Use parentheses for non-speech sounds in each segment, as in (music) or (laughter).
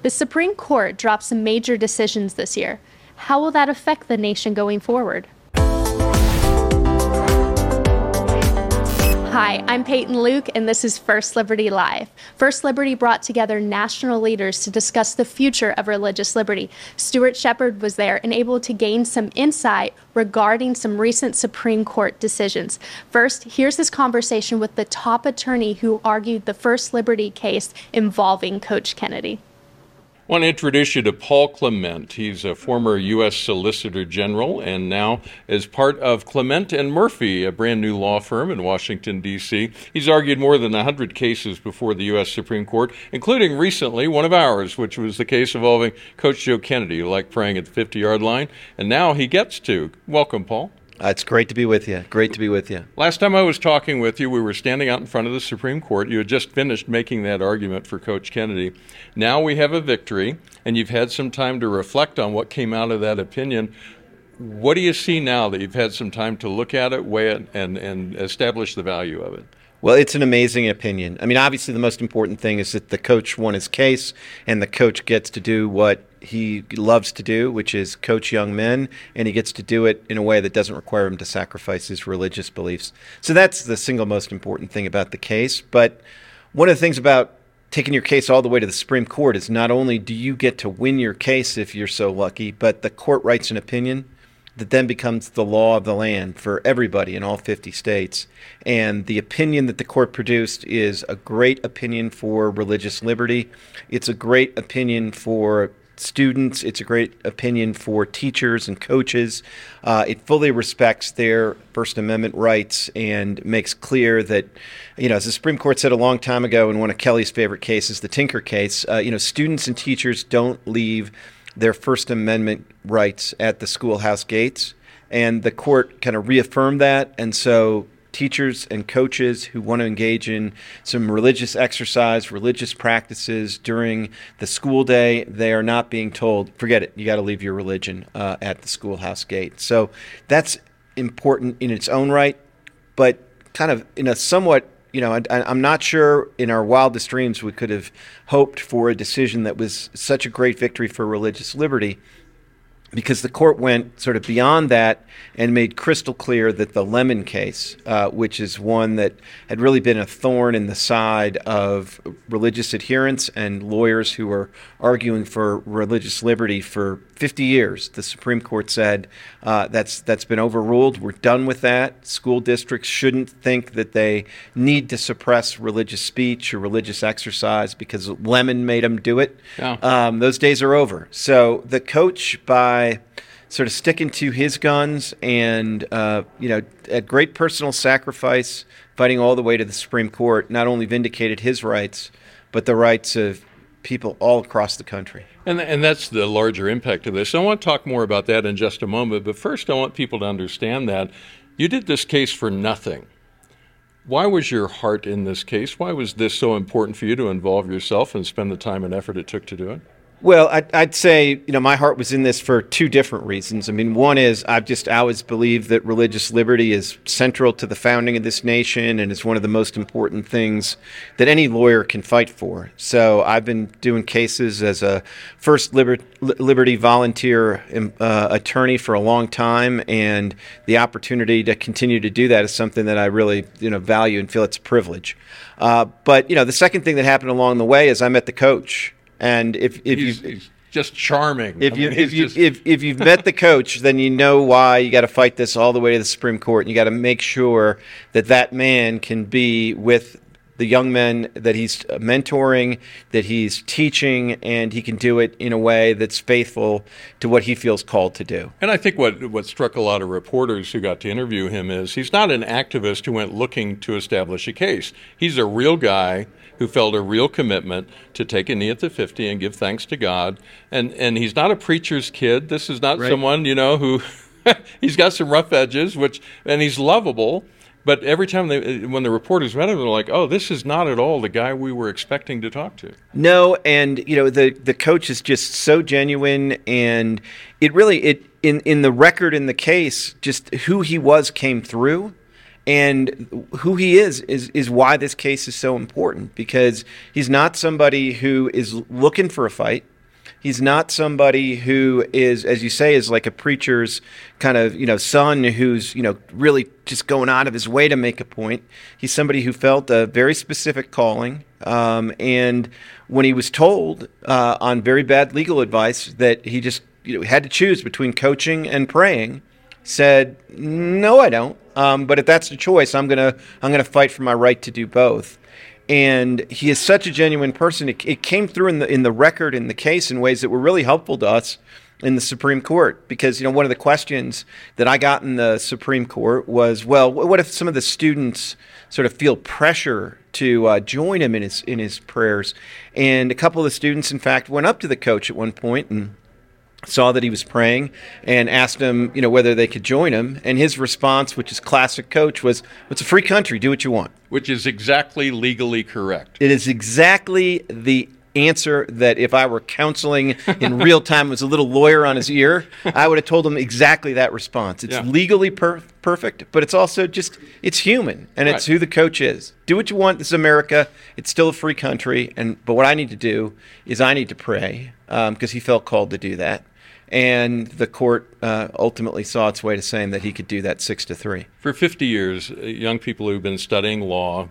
The Supreme Court dropped some major decisions this year. How will that affect the nation going forward? Hi, I'm Peyton Luke, and this is First Liberty Live. First Liberty brought together national leaders to discuss the future of religious liberty. Stuart Shepard was there and able to gain some insight regarding some recent Supreme Court decisions. First, here's his conversation with the top attorney who argued the First Liberty case involving Coach Kennedy. I want to introduce you to Paul Clement. He's a former U.S. Solicitor General and now is part of Clement and Murphy, a brand new law firm in Washington, D.C. He's argued more than 100 cases before the U.S. Supreme Court, including recently one of ours, which was the case involving Coach Joe Kennedy, who liked praying at the 50 yard line. And now he gets to. Welcome, Paul. Uh, it's great to be with you. Great to be with you. Last time I was talking with you, we were standing out in front of the Supreme Court. You had just finished making that argument for Coach Kennedy. Now we have a victory, and you've had some time to reflect on what came out of that opinion. What do you see now that you've had some time to look at it, weigh it, and, and establish the value of it? Well, it's an amazing opinion. I mean, obviously, the most important thing is that the coach won his case, and the coach gets to do what he loves to do, which is coach young men, and he gets to do it in a way that doesn't require him to sacrifice his religious beliefs. So that's the single most important thing about the case. But one of the things about taking your case all the way to the Supreme Court is not only do you get to win your case if you're so lucky, but the court writes an opinion that then becomes the law of the land for everybody in all 50 states. And the opinion that the court produced is a great opinion for religious liberty. It's a great opinion for students. It's a great opinion for teachers and coaches. Uh, it fully respects their First Amendment rights and makes clear that, you know, as the Supreme Court said a long time ago in one of Kelly's favorite cases, the Tinker case, uh, you know, students and teachers don't leave their First Amendment rights at the schoolhouse gates. And the court kind of reaffirmed that. And so teachers and coaches who want to engage in some religious exercise, religious practices during the school day, they are not being told, forget it, you got to leave your religion uh, at the schoolhouse gate. So that's important in its own right, but kind of in a somewhat you know, I, am not sure in our wildest dreams we could have hoped for a decision that was such a great victory for religious liberty because the court went sort of beyond that and made crystal clear that the Lemon case, uh, which is one that had really been a thorn in the side of religious adherents and lawyers who were arguing for religious liberty for 50 years, the Supreme Court said uh, that's that's been overruled. We're done with that. School districts shouldn't think that they need to suppress religious speech or religious exercise because Lemon made them do it. Yeah. Um, those days are over. So the coach by by sort of sticking to his guns and, uh, you know, at great personal sacrifice, fighting all the way to the Supreme Court, not only vindicated his rights, but the rights of people all across the country. And, and that's the larger impact of this. I want to talk more about that in just a moment, but first I want people to understand that you did this case for nothing. Why was your heart in this case? Why was this so important for you to involve yourself and spend the time and effort it took to do it? Well, I'd, I'd, say you know my heart was in this for two different reasons. I mean, one is I've just always believed that religious liberty is central to the founding of this nation and is one of the most important things that any lawyer can fight for. So I've been doing cases as a first liber- liberty volunteer um, uh, attorney for a long time, and the opportunity to continue to do that is something that I really you know value and feel it's a privilege. Uh, but you know, the second thing that happened along the way is I met the coach and if if you just charming. If you I mean, if you just... if, if you've met the coach, then you know why you got to fight this all the way to the Supreme Court. And you got to make sure that that man can be with the young men that he's mentoring, that he's teaching, and he can do it in a way that's faithful to what he feels called to do. And I think what what struck a lot of reporters who got to interview him is he's not an activist who went looking to establish a case. He's a real guy who felt a real commitment to take a knee at the 50 and give thanks to God. And and he's not a preacher's kid. This is not right. someone, you know, who (laughs) he's got some rough edges, which and he's lovable but every time they, when the reporters met him, they're like, "Oh, this is not at all the guy we were expecting to talk to." No, and you know the the coach is just so genuine, and it really it in in the record in the case, just who he was came through, And who he is, is is why this case is so important because he's not somebody who is looking for a fight. He's not somebody who is, as you say, is like a preacher's kind of you know son who's you know really just going out of his way to make a point. He's somebody who felt a very specific calling, um, and when he was told uh, on very bad legal advice that he just you know had to choose between coaching and praying, said, "No, I don't. Um, but if that's the choice, I'm gonna I'm gonna fight for my right to do both." And he is such a genuine person. It, it, came through in the in the record in the case in ways that were really helpful to us in the Supreme Court because you know one of the questions that I got in the Supreme Court was, well, what if some of the students sort of feel pressure to uh, join him in his in his prayers? And a couple of the students, in fact, went up to the coach at one point and saw that he was praying and asked him, you know, whether they could join him. And his response, which is classic coach, was, "It's a free country. Do what you want." Which is exactly legally correct. It is exactly the answer that if I were counseling in (laughs) real time was a little lawyer on his ear, I would have told him exactly that response. It's yeah. legally per- perfect, but it's also just it's human and right. it's who the coach is. Do what you want. This is America. It's still a free country, and but what I need to do is I need to pray because um, he felt called to do that and the court uh, ultimately saw its way to saying that he could do that six to three. For 50 years, uh, young people who've been studying law,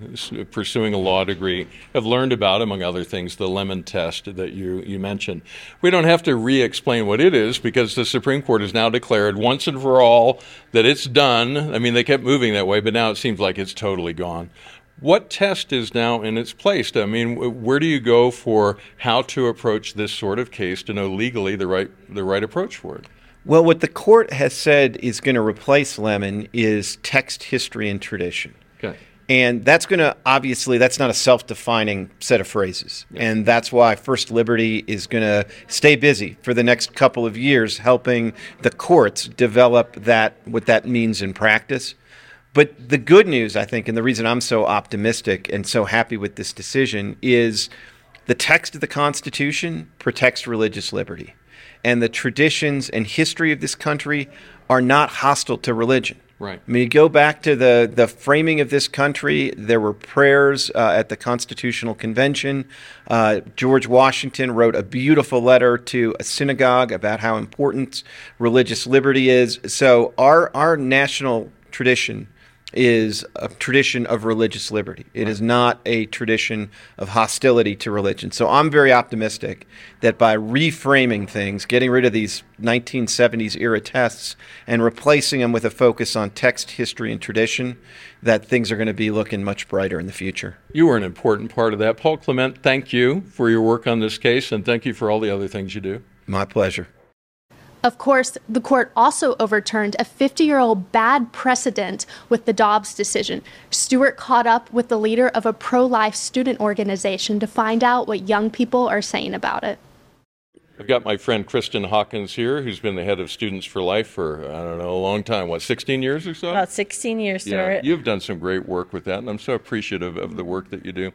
pursuing a law degree, have learned about, among other things, the Lemon test that you, you mentioned. We don't have to re explain what it is because the Supreme Court has now declared once and for all that it's done. I mean, they kept moving that way, but now it seems like it's totally gone. What test is now in its place? I mean, where do you go for how to approach this sort of case to know legally the right the right approach for it? Well, what the court has said is going to replace Lemon is text, history, and tradition. Okay. And that's going to obviously that's not a self-defining set of phrases, yeah. and that's why First Liberty is going to stay busy for the next couple of years, helping the courts develop that what that means in practice. But the good news, I think, and the reason I'm so optimistic and so happy with this decision is the text of the Constitution protects religious liberty. And the traditions and history of this country are not hostile to religion. Right. I mean, you go back to the, the framing of this country, there were prayers uh, at the Constitutional Convention. Uh, George Washington wrote a beautiful letter to a synagogue about how important religious liberty is. So, our, our national tradition is a tradition of religious liberty. It right. is not a tradition of hostility to religion. So I'm very optimistic that by reframing things, getting rid of these 1970s era tests and replacing them with a focus on text, history, and tradition, that things are going to be looking much brighter in the future. You were an important part of that. Paul Clement, thank you for your work on this case and thank you for all the other things you do. My pleasure. Of course, the court also overturned a 50 year old bad precedent with the Dobbs decision. Stuart caught up with the leader of a pro life student organization to find out what young people are saying about it. I've got my friend Kristan Hawkins here, who's been the head of Students for Life for, I don't know, a long time. What, 16 years or so? About 16 years, Stuart. Yeah, you've done some great work with that, and I'm so appreciative of the work that you do.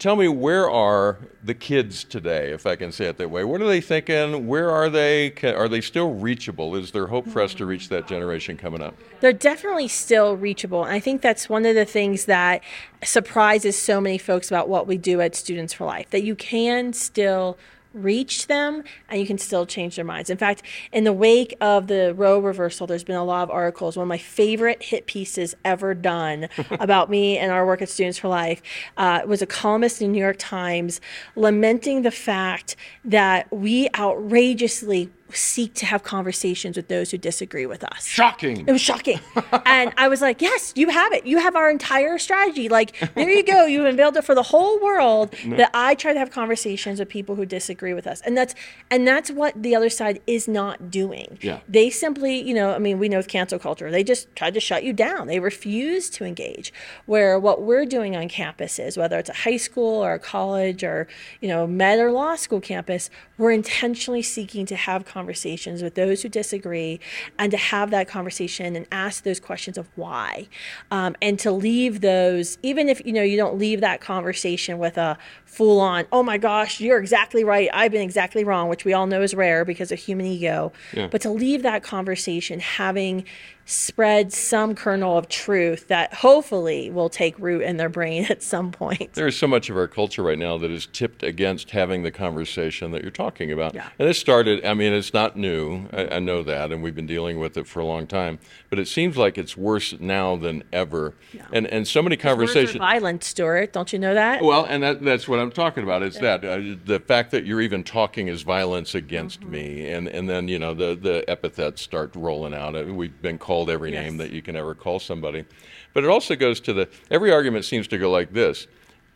Tell me, where are the kids today, if I can say it that way? What are they thinking? Where are they? Are they still reachable? Is there hope for us to reach that generation coming up? They're definitely still reachable. And I think that's one of the things that surprises so many folks about what we do at Students for Life, that you can still reach them and you can still change their minds. In fact, in the wake of the Roe reversal, there's been a lot of articles. One of my favorite hit pieces ever done (laughs) about me and our work at Students for Life uh, was a columnist in the New York Times lamenting the fact that we outrageously seek to have conversations with those who disagree with us. Shocking. It was shocking. (laughs) and I was like, yes, you have it. You have our entire strategy. Like, there you go. You've unveiled it for the whole world (laughs) no. that I try to have conversations with people who disagree with us. And that's and that's what the other side is not doing. Yeah. They simply, you know, I mean, we know with cancel culture, they just tried to shut you down. They refuse to engage. Where what we're doing on campus is, whether it's a high school or a college or, you know, med or law school campus, we're intentionally seeking to have conversations conversations with those who disagree and to have that conversation and ask those questions of why. Um, and to leave those even if you know you don't leave that conversation with a full on oh my gosh you're exactly right. I've been exactly wrong which we all know is rare because of human ego. Yeah. but to leave that conversation having spread some kernel of truth that hopefully will take root in their brain (laughs) at some point. There is so much of our culture right now that is tipped against having the conversation that you're talking about. Yeah. And this started, I mean, it's not new. I, I know that, and we've been dealing with it for a long time. But it seems like it's worse now than ever. Yeah. And, and so many conversations. violent, Stuart. Don't you know that? Well, and that, that's what I'm talking about. It's that uh, the fact that you're even talking is violence against Mm-hmm. me, and and then you know the the epithets start rolling out. Uh, We've been called every name that you can ever call somebody, but it also goes to the every argument seems to go like this: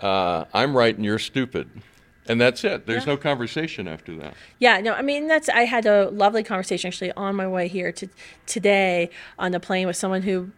uh, I'm right and you're stupid, and that's it. There's Yeah. no conversation after that. Yeah, no, I mean that's I had a lovely conversation actually on my way here to today on the plane with someone who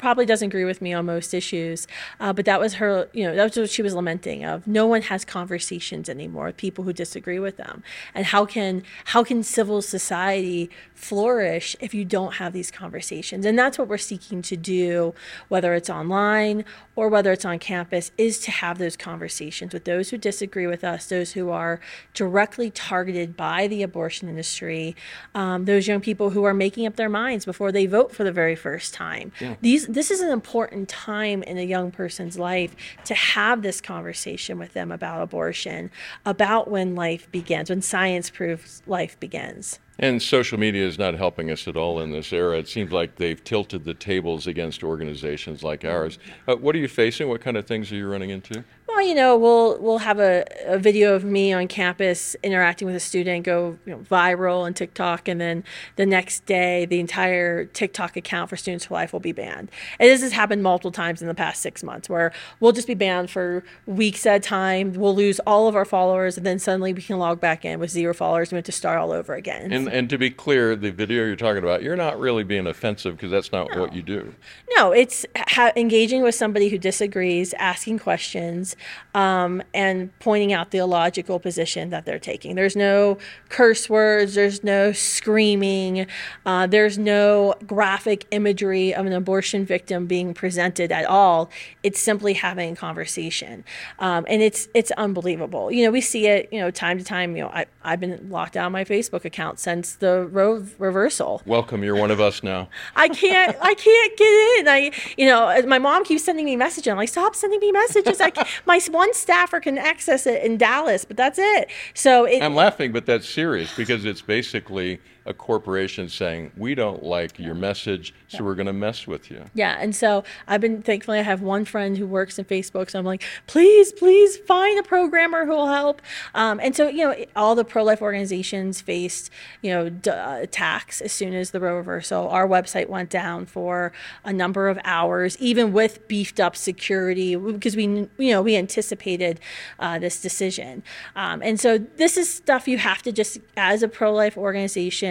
probably doesn't agree with me on most issues, uh, but that was her. You know, that was what she was lamenting of. No one has conversations anymore with people who disagree with them, and how can how can civil society flourish if you don't have these conversations? And that's what we're seeking to do, whether it's online or whether it's on campus, is to have those conversations with those who disagree with us, those who are directly targeted by the abortion industry, um, those young people who are making up their minds before they vote for the very first time. These this is an important time in a young person's life to have this conversation with them about abortion, about when life begins, when science proves life begins. And social media is not helping us at all in this era. It seems like they've tilted the tables against organizations like ours. Uh, what are you facing? What kind of things are you running into? Well, you know, we'll we'll have a, a video of me on campus interacting with a student go you know, viral on TikTok, and then the next day, the entire TikTok account for Students for Life will be banned. And this has happened multiple times in the past six months, where we'll just be banned for weeks at a time. We'll lose all of our followers, and then suddenly we can log back in with zero followers, and we have to start all over again. And, and to be clear, the video you're talking about, you're not really being offensive because that's not what you do. No, it's ha- engaging with somebody who disagrees, asking questions, um, and pointing out the illogical position that they're taking. There's no curse words, there's no screaming, uh, there's no graphic imagery of an abortion victim being presented at all. It's simply having a conversation, um, and it's it's unbelievable. You know, we see it. You know, time to time. You know, I I've been locked out of my Facebook account since the Roe reversal. Welcome, you're one of us now. I can't I can't get in. I you know my mom keeps sending me messages. I'm like, stop sending me messages. I, my one staffer can access it in Dallas, but that's it. So it, I'm laughing, but that's serious because it's basically a corporation saying, we don't like your message, so we're going to mess with you. Yeah, and so I've been thankfully I have one friend who works in Facebook, so I'm like, please, please find a programmer who will help. Um, and so you know, all the pro life organizations faced you know d- uh, attacks as soon as the Roe reversal. Our website went down for a number of hours, even with beefed up security, because we you know we anticipated uh, this decision. Um, and so this is stuff you have to just as a pro life organization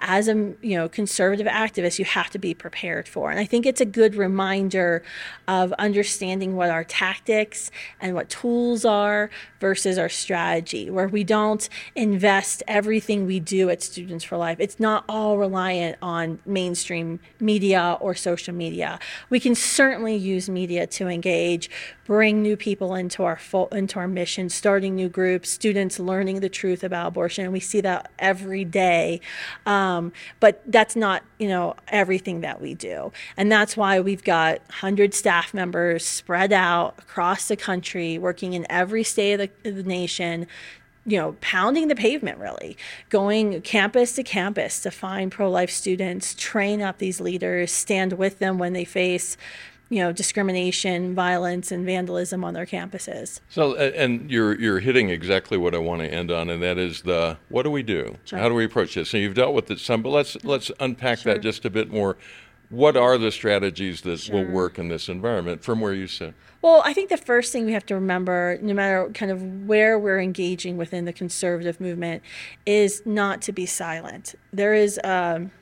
as a you know conservative activist you have to be prepared for. And i think it's a good reminder of understanding what our tactics and what tools are versus our strategy where we don't invest everything we do at students for life. It's not all reliant on mainstream media or social media. We can certainly use media to engage bring new people into our full, into our mission starting new groups students learning the truth about abortion and we see that every day um, but that's not, you know, everything that we do. And that's why we've got 100 staff members spread out across the country, working in every state of the, the nation, you know, pounding the pavement really, going campus to campus to find pro life students, train up these leaders, stand with them when they face you know discrimination violence and vandalism on their campuses So, and you're you're hitting exactly what I want to end on, and that is the what do we do? Sure. How do we approach this? And you've dealt with it some, but let's let's unpack Sure. that just a bit more. What are the strategies that will work in this environment from where you sit? Well, I think the first thing we have to remember, no matter kind of where we're engaging within the conservative movement, is not to be silent. There is um,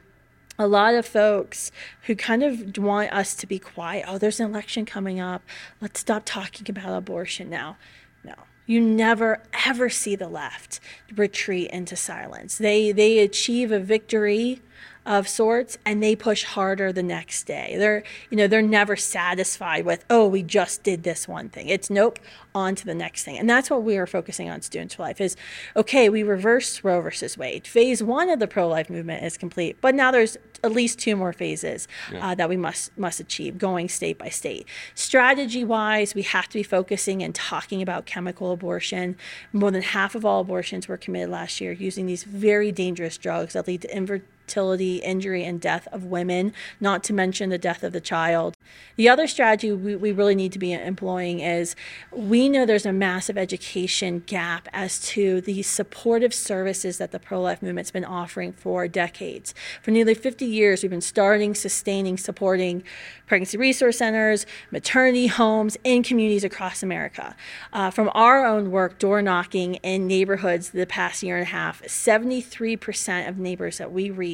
a lot of folks who kind of want us to be quiet. Oh, there's an election coming up. Let's stop talking about abortion now. No. You never ever see the left retreat into silence. They they achieve a victory of sorts and they push harder the next day. They're, you know, they're never satisfied with, oh, we just did this one thing. It's nope, on to the next thing. And that's what we are focusing on Students for Life is okay, we reversed Roe versus Wade. Phase one of the pro-life movement is complete, but now there's at least two more phases yeah. uh, that we must must achieve going state by state. Strategy wise, we have to be focusing and talking about chemical abortion. More than half of all abortions were committed last year using these very dangerous drugs that lead to infer- fertility, injury, and death of women, not to mention the death of the child. The other strategy we, we really need to be employing is we know there's a massive education gap as to the supportive services that the pro life movement's been offering for decades. For nearly 50 years, we've been starting, sustaining, supporting pregnancy resource centers, maternity homes in communities across America. Uh, from our own work, door knocking in neighborhoods the past year and a half, 73% of neighbors that we reach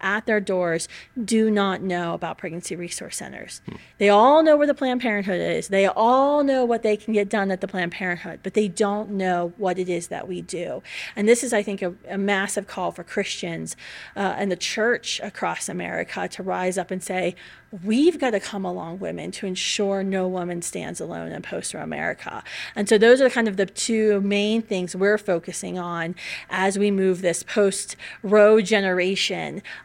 at their doors do not know about pregnancy resource centers. Hmm. They all know where the Planned Parenthood is. They all know what they can get done at the Planned Parenthood, but they don't know what it is that we do. And this is, I think, a, a massive call for Christians uh, and the church across America to rise up and say, we've got to come along women to ensure no woman stands alone in post-Roe America. And so those are kind of the two main things we're focusing on as we move this post-Roe generation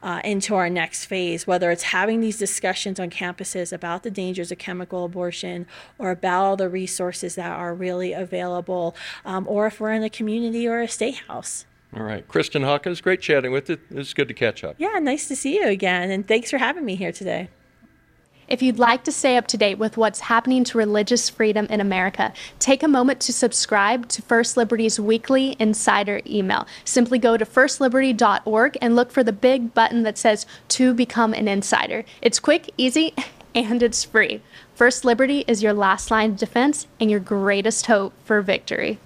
uh, into our next phase, whether it's having these discussions on campuses about the dangers of chemical abortion or about all the resources that are really available, um, or if we're in a community or a state house. All right. Kristan Hawkins, great chatting with you. It's good to catch up. Yeah, nice to see you again. And thanks for having me here today. If you'd like to stay up to date with what's happening to religious freedom in America, take a moment to subscribe to First Liberty's weekly insider email. Simply go to firstliberty.org and look for the big button that says to become an insider. It's quick, easy, (laughs) and it's free. First Liberty is your last line of defense and your greatest hope for victory.